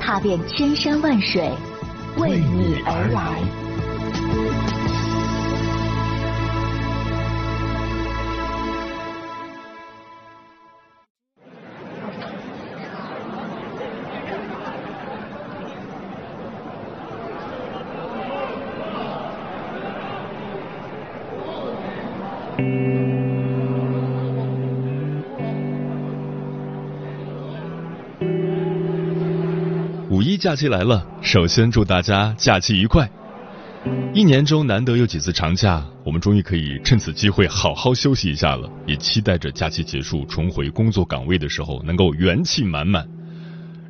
踏遍千山万水，为你而来。假期来了，首先祝大家假期愉快。一年中难得有几次长假，我们终于可以趁此机会好好休息一下了。也期待着假期结束重回工作岗位的时候，能够元气满满。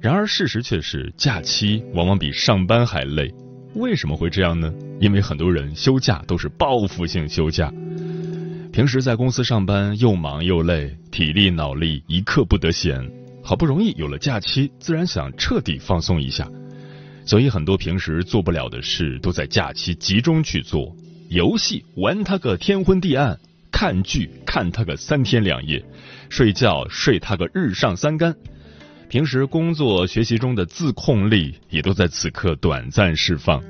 然而事实却是，假期往往比上班还累。为什么会这样呢？因为很多人休假都是报复性休假，平时在公司上班又忙又累，体力脑力一刻不得闲。好不容易有了假期，自然想彻底放松一下，所以很多平时做不了的事，都在假期集中去做。游戏玩它个天昏地暗，看剧看它个三天两夜，睡觉睡它个日上三竿。平时工作学习中的自控力，也都在此刻短暂释放。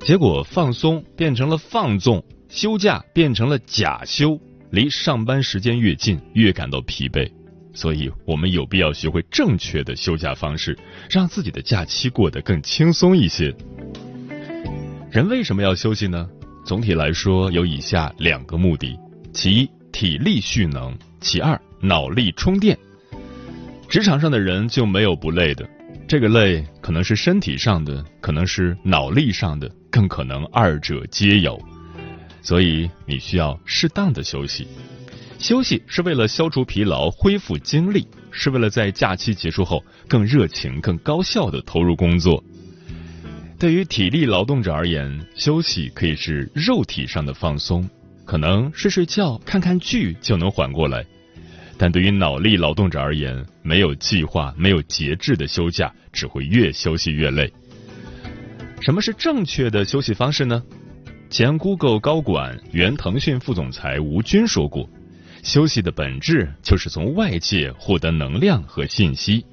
结果放松变成了放纵，休假变成了假休，离上班时间越近，越感到疲惫。所以，我们有必要学会正确的休假方式，让自己的假期过得更轻松一些。人为什么要休息呢？总体来说，有以下两个目的：其一，体力蓄能；其二，脑力充电。职场上的人就没有不累的，这个累可能是身体上的，可能是脑力上的，更可能二者皆有。所以，你需要适当的休息。休息是为了消除疲劳、恢复精力，是为了在假期结束后更热情、更高效的投入工作。对于体力劳动者而言，休息可以是肉体上的放松，可能睡睡觉、看看剧就能缓过来；但对于脑力劳动者而言，没有计划、没有节制的休假，只会越休息越累。什么是正确的休息方式呢？前 Google 高管、原腾讯副总裁吴军说过。休息的本质就是从外界获得能量和信息。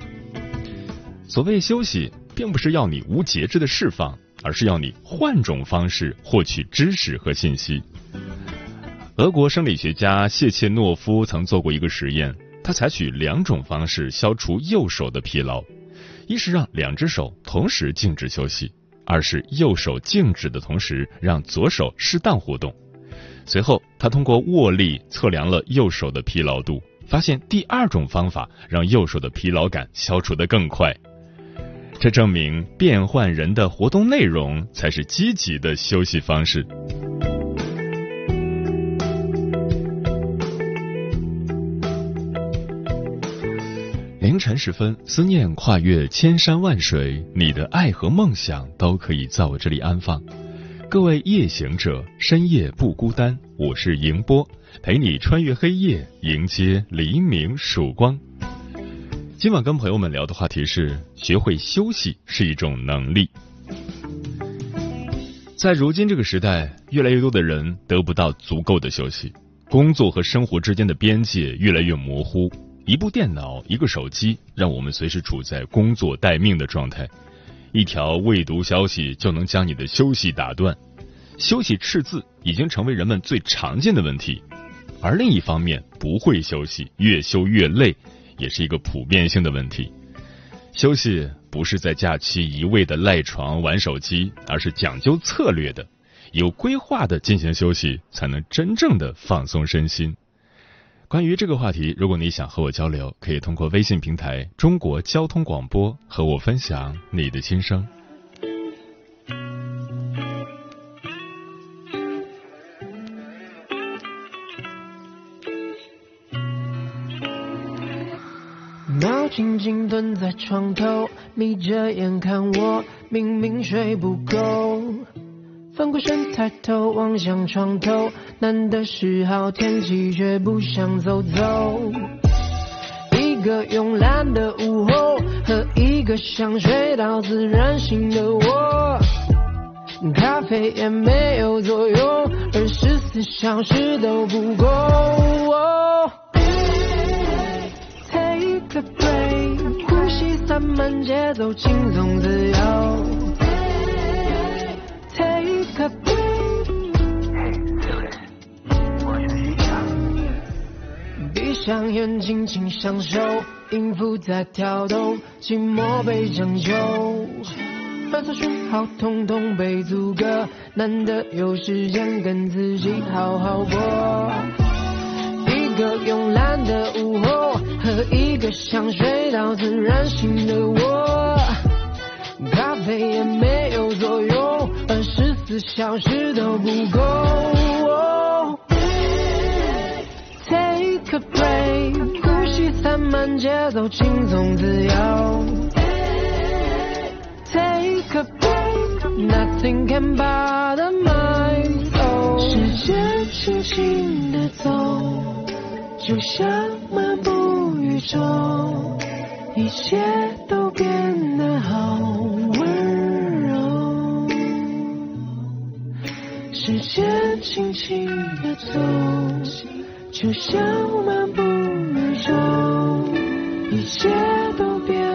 所谓休息，并不是要你无节制的释放，而是要你换种方式获取知识和信息。俄国生理学家谢切诺夫曾做过一个实验，他采取两种方式消除右手的疲劳：一是让两只手同时静止休息；二是右手静止的同时让左手适当活动。随后，他通过握力测量了右手的疲劳度，发现第二种方法让右手的疲劳感消除的更快。这证明变换人的活动内容才是积极的休息方式。凌晨时分，思念跨越千山万水，你的爱和梦想都可以在我这里安放。各位夜行者，深夜不孤单。我是迎波，陪你穿越黑夜，迎接黎明曙光。今晚跟朋友们聊的话题是：学会休息是一种能力。在如今这个时代，越来越多的人得不到足够的休息，工作和生活之间的边界越来越模糊。一部电脑，一个手机，让我们随时处在工作待命的状态。一条未读消息就能将你的休息打断，休息赤字已经成为人们最常见的问题。而另一方面，不会休息，越休越累，也是一个普遍性的问题。休息不是在假期一味的赖床玩手机，而是讲究策略的、有规划的进行休息，才能真正的放松身心。关于这个话题，如果你想和我交流，可以通过微信平台“中国交通广播”和我分享你的心声。静静蹲在床头，眯着眼看我，明明睡不够。翻过身抬头望向床头，难得是好天气，却不想走走。一个慵懒的午后，和一个想睡到自然醒的我。咖啡也没有作用，二十四小时都不够。散漫，节奏轻松自由。Take a break，闭上眼，尽情享受，音符在跳动，寂寞被拯救。发出讯号，统统被阻隔，难得有时间跟自己好好过。一个慵懒的午后，和一个想睡到自然醒的我。咖啡也没有作用，二十四小时都不够。Take a break，呼吸散漫，节奏轻松自由。Take a break，nothing can bother my soul。时间轻轻地走，就像漫步宇宙，一切都变得好温柔。时间轻轻地走，就像漫步宇宙，一切都变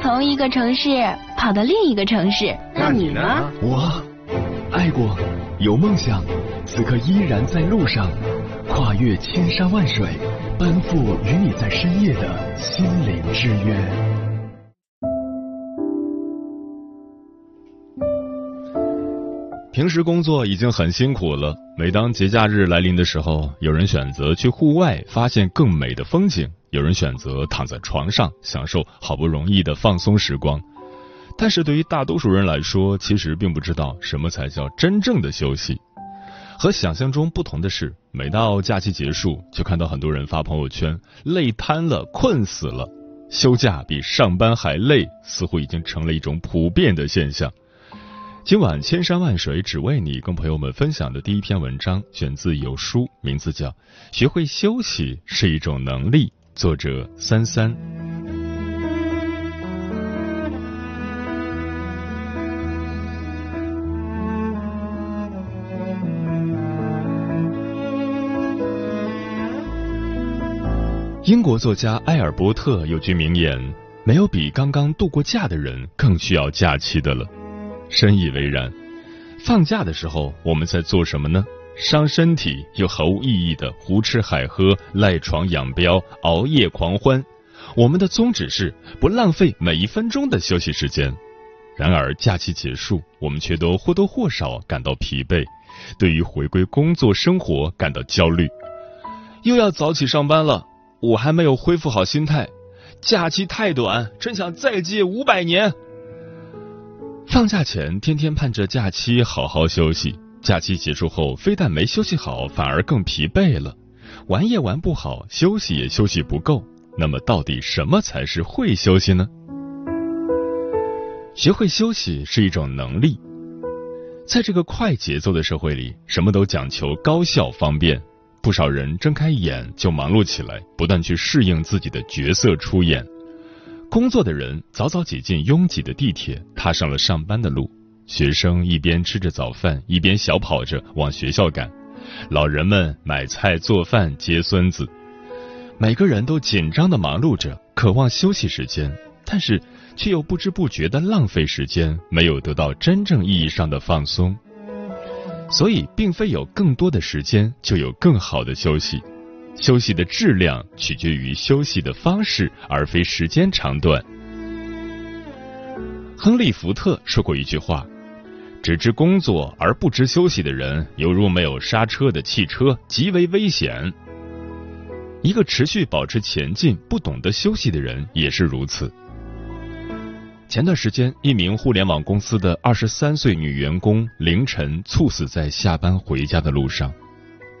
从一个城市跑到另一个城市，那你呢？我爱过，有梦想，此刻依然在路上，跨越千山万水，奔赴与你在深夜的心灵之约。平时工作已经很辛苦了，每当节假日来临的时候，有人选择去户外发现更美的风景，有人选择躺在床上享受好不容易的放松时光。但是对于大多数人来说，其实并不知道什么才叫真正的休息。和想象中不同的是，每到假期结束，就看到很多人发朋友圈，累瘫了，困死了。休假比上班还累，似乎已经成了一种普遍的现象。今晚千山万水只为你，跟朋友们分享的第一篇文章选自有书，名字叫《学会休息是一种能力》，作者三三。英国作家埃尔伯特有句名言：“没有比刚刚度过假的人更需要假期的了。”深以为然。放假的时候，我们在做什么呢？伤身体又毫无意义的胡吃海喝、赖床养膘、熬夜狂欢。我们的宗旨是不浪费每一分钟的休息时间。然而，假期结束，我们却都或多或少感到疲惫，对于回归工作生活感到焦虑。又要早起上班了，我还没有恢复好心态。假期太短，真想再借五百年。放假前天天盼着假期好好休息，假期结束后非但没休息好，反而更疲惫了。玩也玩不好，休息也休息不够，那么到底什么才是会休息呢？学会休息是一种能力。在这个快节奏的社会里，什么都讲求高效方便，不少人睁开眼就忙碌起来，不断去适应自己的角色出演。工作的人早早挤进拥挤的地铁，踏上了上班的路；学生一边吃着早饭，一边小跑着往学校赶；老人们买菜做饭接孙子。每个人都紧张的忙碌着，渴望休息时间，但是却又不知不觉的浪费时间，没有得到真正意义上的放松。所以，并非有更多的时间就有更好的休息，休息的质量取决于休息的方式，而非时间长短。亨利·福特说过一句话：“只知工作而不知休息的人，犹如没有刹车的汽车，极为危险。”一个持续保持前进、不懂得休息的人也是如此。前段时间，一名互联网公司的二十三岁女员工凌晨猝死在下班回家的路上。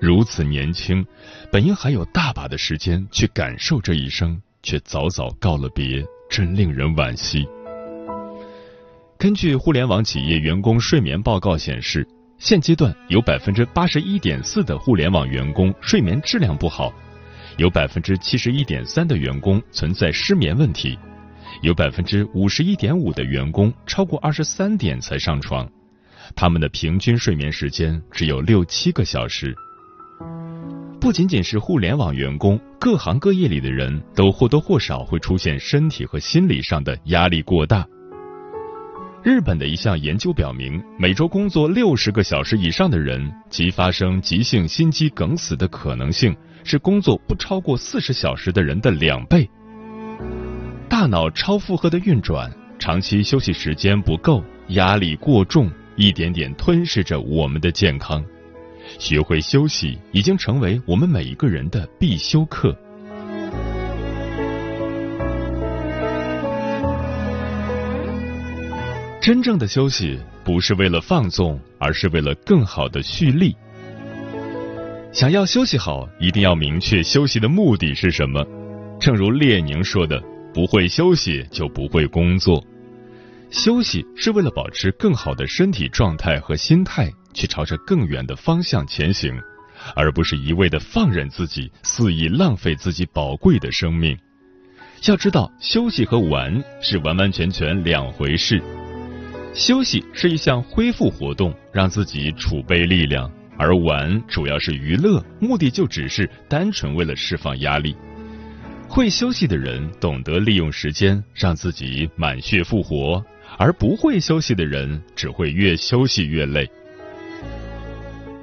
如此年轻，本应还有大把的时间去感受这一生，却早早告了别，真令人惋惜。根据互联网企业员工睡眠报告显示，现阶段有百分之八十一点四的互联网员工睡眠质量不好。有百分之七十一点三的员工存在失眠问题，有百分之五十一点五的员工超过二十三点才上床，他们的平均睡眠时间只有六七个小时。不仅仅是互联网员工，各行各业里的人都或多或少会出现身体和心理上的压力过大。日本的一项研究表明，每周工作六十个小时以上的人，即发生急性心肌梗死的可能性。是工作不超过四十小时的人的两倍。大脑超负荷的运转，长期休息时间不够，压力过重，一点点吞噬着我们的健康。学会休息，已经成为我们每一个人的必修课。真正的休息，不是为了放纵，而是为了更好的蓄力。想要休息好，一定要明确休息的目的是什么。正如列宁说的：“不会休息就不会工作。”休息是为了保持更好的身体状态和心态，去朝着更远的方向前行，而不是一味的放任自己，肆意浪费自己宝贵的生命。要知道，休息和玩是完完全全两回事。休息是一项恢复活动，让自己储备力量。而玩主要是娱乐，目的就只是单纯为了释放压力。会休息的人懂得利用时间让自己满血复活，而不会休息的人只会越休息越累。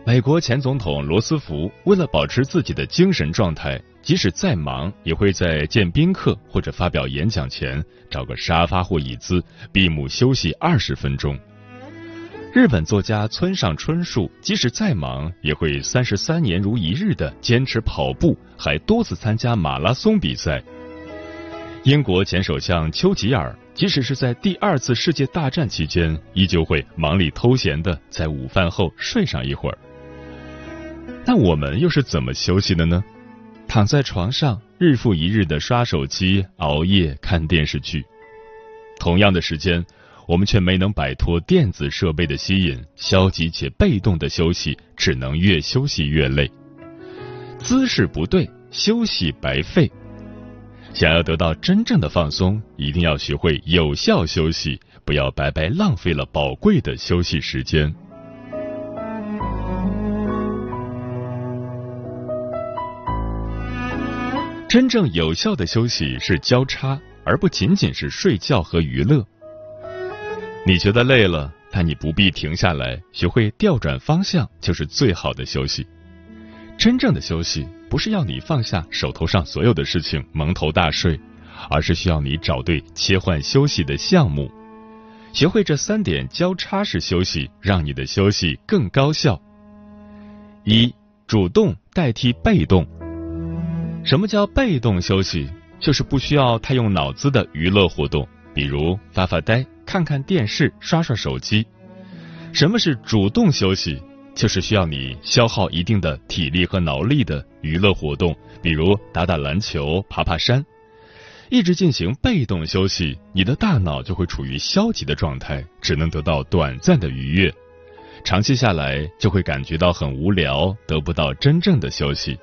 美国前总统罗斯福为了保持自己的精神状态，即使再忙，也会在见宾客或者发表演讲前找个沙发或椅子闭目休息二十分钟。日本作家村上春树，即使再忙，也会三十三年如一日的坚持跑步，还多次参加马拉松比赛。英国前首相丘吉尔，即使是在第二次世界大战期间，依旧会忙里偷闲的在午饭后睡上一会儿。那我们又是怎么休息的呢？躺在床上，日复一日的刷手机、熬夜、看电视剧，同样的时间。我们却没能摆脱电子设备的吸引，消极且被动的休息，只能越休息越累。姿势不对，休息白费。想要得到真正的放松，一定要学会有效休息，不要白白浪费了宝贵的休息时间。真正有效的休息是交叉，而不仅仅是睡觉和娱乐。你觉得累了，但你不必停下来，学会调转方向就是最好的休息。真正的休息不是要你放下手头上所有的事情蒙头大睡，而是需要你找对切换休息的项目。学会这三点交叉式休息，让你的休息更高效。一、主动代替被动。什么叫被动休息？就是不需要太用脑子的娱乐活动，比如发发呆。看看电视，刷刷手机。什么是主动休息？就是需要你消耗一定的体力和脑力的娱乐活动，比如打打篮球、爬爬山，一直进行被动休息，你的大脑就会处于消极的状态，只能得到短暂的愉悦。长期下来，就会感觉到很无聊，得不到真正的休息。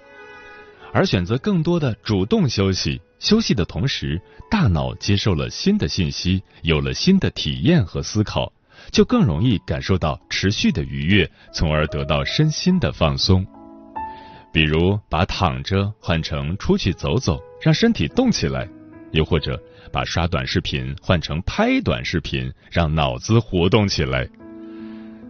而选择更多的主动休息，休息的同时，大脑接受了新的信息，有了新的体验和思考，就更容易感受到持续的愉悦，从而得到身心的放松。比如，把躺着换成出去走走，让身体动起来；又或者，把刷短视频换成拍短视频，让脑子活动起来。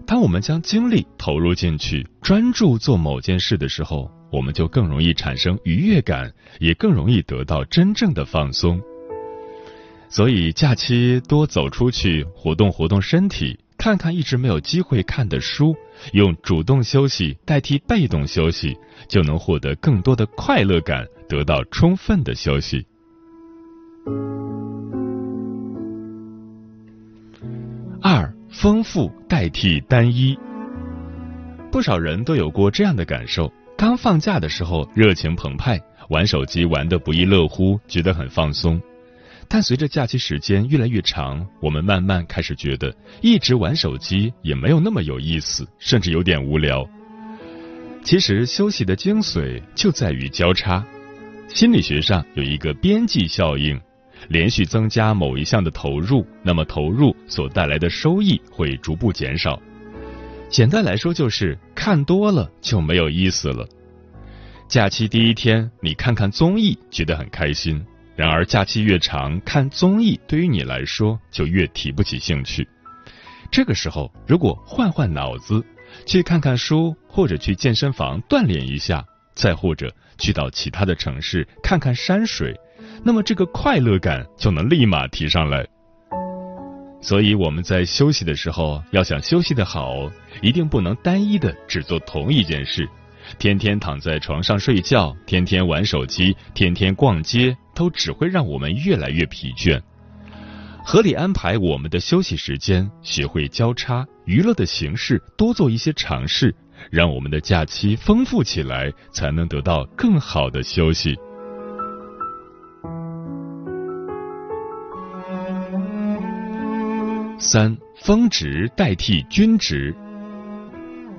当我们将精力投入进去，专注做某件事的时候，我们就更容易产生愉悦感，也更容易得到真正的放松。所以，假期多走出去，活动活动身体，看看一直没有机会看的书。用主动休息代替被动休息，就能获得更多的快乐感，得到充分的休息。二，丰富代替单一。不少人都有过这样的感受：刚放假的时候热情澎湃，玩手机玩得不亦乐乎，觉得很放松。但随着假期时间越来越长，我们慢慢开始觉得一直玩手机也没有那么有意思，甚至有点无聊。其实休息的精髓就在于交叉。心理学上有一个边际效应，连续增加某一项的投入，那么投入所带来的收益会逐步减少。简单来说就是看多了就没有意思了。假期第一天你看看综艺觉得很开心。然而，假期越长，看综艺对于你来说就越提不起兴趣。这个时候，如果换换脑子，去看看书，或者去健身房锻炼一下，再或者去到其他的城市看看山水，那么这个快乐感就能立马提上来。所以，我们在休息的时候，要想休息的好，一定不能单一的只做同一件事。天天躺在床上睡觉，天天玩手机，天天逛街，都只会让我们越来越疲倦。合理安排我们的休息时间，学会交叉娱乐的形式，多做一些尝试，让我们的假期丰富起来，才能得到更好的休息。三，峰值代替均值。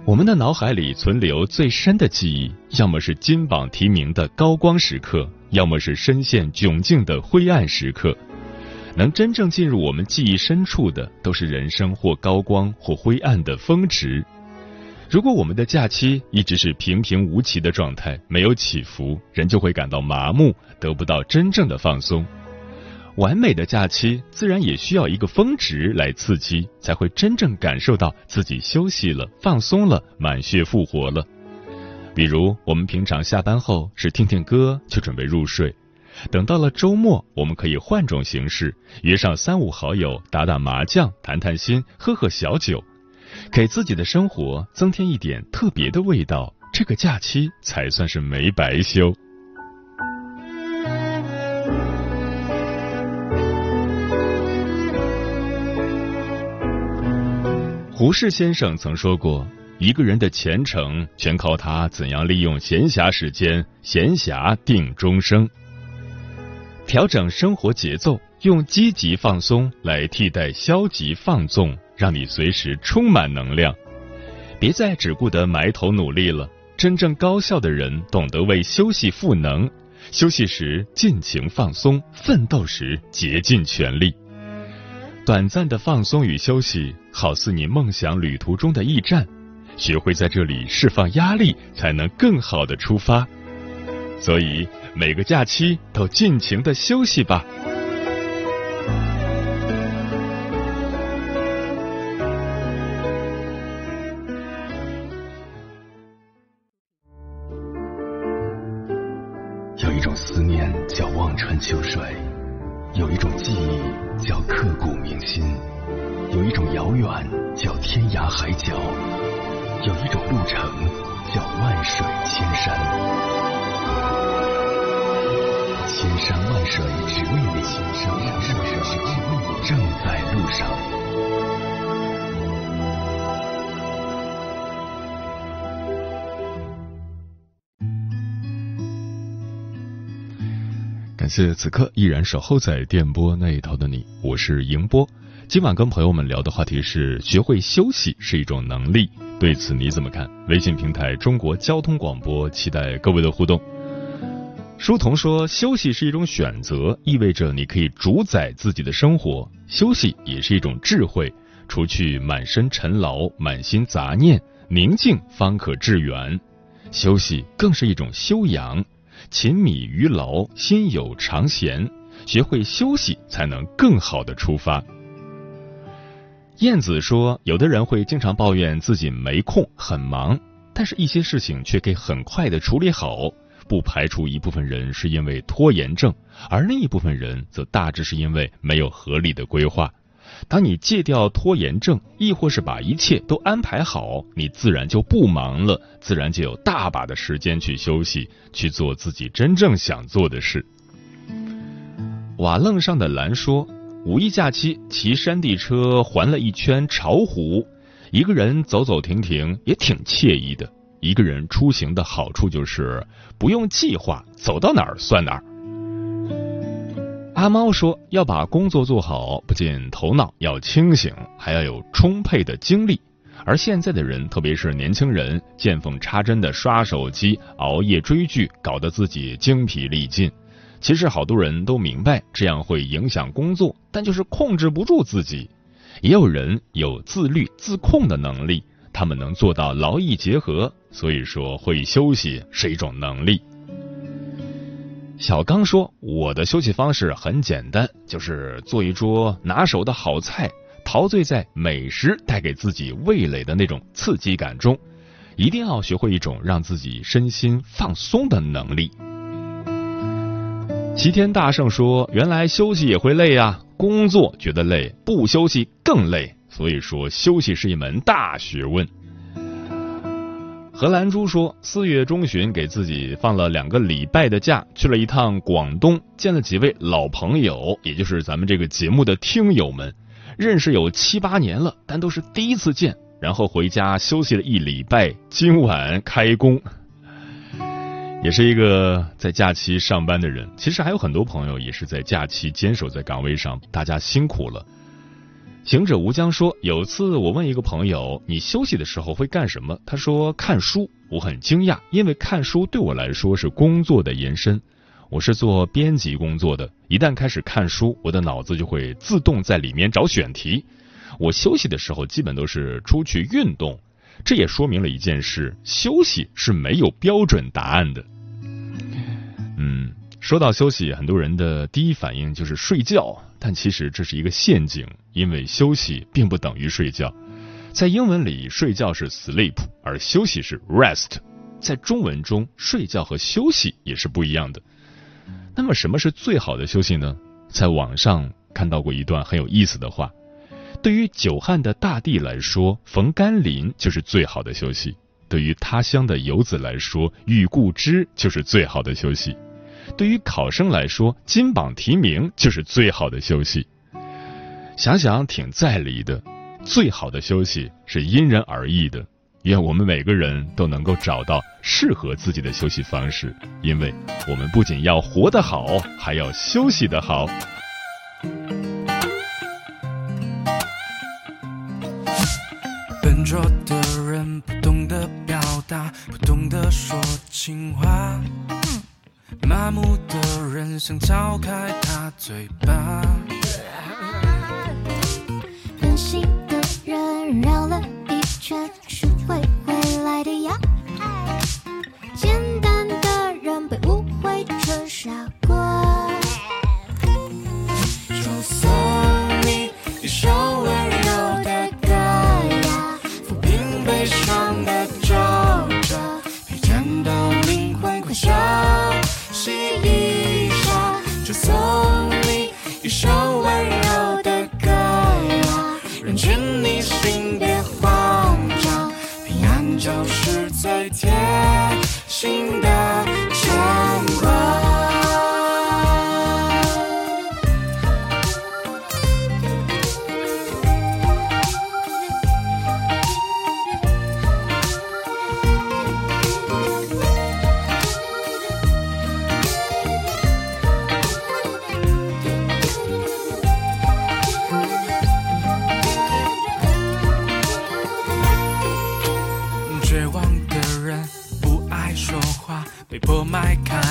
我们的脑海里存留最深的记忆，要么是金榜题名的高光时刻，要么是深陷窘境的灰暗时刻。能真正进入我们记忆深处的，都是人生或高光或灰暗的峰值。如果我们的假期一直是平平无奇的状态，没有起伏，人就会感到麻木，得不到真正的放松。完美的假期自然也需要一个峰值来刺激，才会真正感受到自己休息了、放松了、满血复活了。比如，我们平常下班后是听听歌就准备入睡，等到了周末，我们可以换种形式，约上三五好友打打麻将、谈谈心、喝喝小酒，给自己的生活增添一点特别的味道，这个假期才算是没白休。胡适先生曾说过：“一个人的前程全靠他怎样利用闲暇时间，闲暇定终生。”调整生活节奏，用积极放松来替代消极放纵，让你随时充满能量。别再只顾得埋头努力了。真正高效的人懂得为休息赋能，休息时尽情放松，奋斗时竭尽全力。短暂的放松与休息，好似你梦想旅途中的驿站，学会在这里释放压力，才能更好的出发。所以每个假期都尽情的休息吧。海角，有一种路程叫万水千山。千山万水只为你，千山万水只为你，正在路上。感谢此刻依然守候在电波那一头的你，我是迎波。今晚跟朋友们聊的话题是：学会休息是一种能力，对此你怎么看？微信平台中国交通广播，期待各位的互动。书童说，休息是一种选择，意味着你可以主宰自己的生活。休息也是一种智慧，除去满身尘劳、满心杂念，宁静方可致远。休息更是一种修养。勤米于劳，心有常闲。学会休息，才能更好的出发。燕子说：“有的人会经常抱怨自己没空、很忙，但是一些事情却可以很快的处理好。不排除一部分人是因为拖延症，而另一部分人则大致是因为没有合理的规划。当你戒掉拖延症，亦或是把一切都安排好，你自然就不忙了，自然就有大把的时间去休息，去做自己真正想做的事。”瓦楞上的蓝说。五一假期骑山地车环了一圈巢湖，一个人走走停停也挺惬意的。一个人出行的好处就是不用计划，走到哪儿算哪儿。阿猫说要把工作做好，不仅头脑要清醒，还要有充沛的精力。而现在的人，特别是年轻人，见缝插针的刷手机、熬夜追剧，搞得自己精疲力尽。其实好多人都明白这样会影响工作，但就是控制不住自己。也有人有自律自控的能力，他们能做到劳逸结合。所以说，会休息是一种能力。小刚说：“我的休息方式很简单，就是做一桌拿手的好菜，陶醉在美食带给自己味蕾的那种刺激感中。一定要学会一种让自己身心放松的能力。”齐天大圣说：“原来休息也会累呀，工作觉得累，不休息更累。所以说，休息是一门大学问。”荷兰猪说：“四月中旬给自己放了两个礼拜的假，去了一趟广东，见了几位老朋友，也就是咱们这个节目的听友们，认识有七八年了，但都是第一次见。然后回家休息了一礼拜，今晚开工。”也是一个在假期上班的人，其实还有很多朋友也是在假期坚守在岗位上，大家辛苦了。行者无疆说，有次我问一个朋友，你休息的时候会干什么？他说看书。我很惊讶，因为看书对我来说是工作的延伸。我是做编辑工作的，一旦开始看书，我的脑子就会自动在里面找选题。我休息的时候基本都是出去运动，这也说明了一件事：休息是没有标准答案的。嗯，说到休息，很多人的第一反应就是睡觉，但其实这是一个陷阱，因为休息并不等于睡觉。在英文里，睡觉是 sleep，而休息是 rest。在中文中，睡觉和休息也是不一样的。那么，什么是最好的休息呢？在网上看到过一段很有意思的话：对于久旱的大地来说，逢甘霖就是最好的休息。对于他乡的游子来说，遇故知就是最好的休息；对于考生来说，金榜题名就是最好的休息。想想挺在理的，最好的休息是因人而异的。愿我们每个人都能够找到适合自己的休息方式，因为我们不仅要活得好，还要休息得好。不懂得表达。不懂得说情话，麻木的人想撬开他嘴巴。任性的人绕了一圈是会回来的呀。简单的人被误会成傻瓜。pull my car.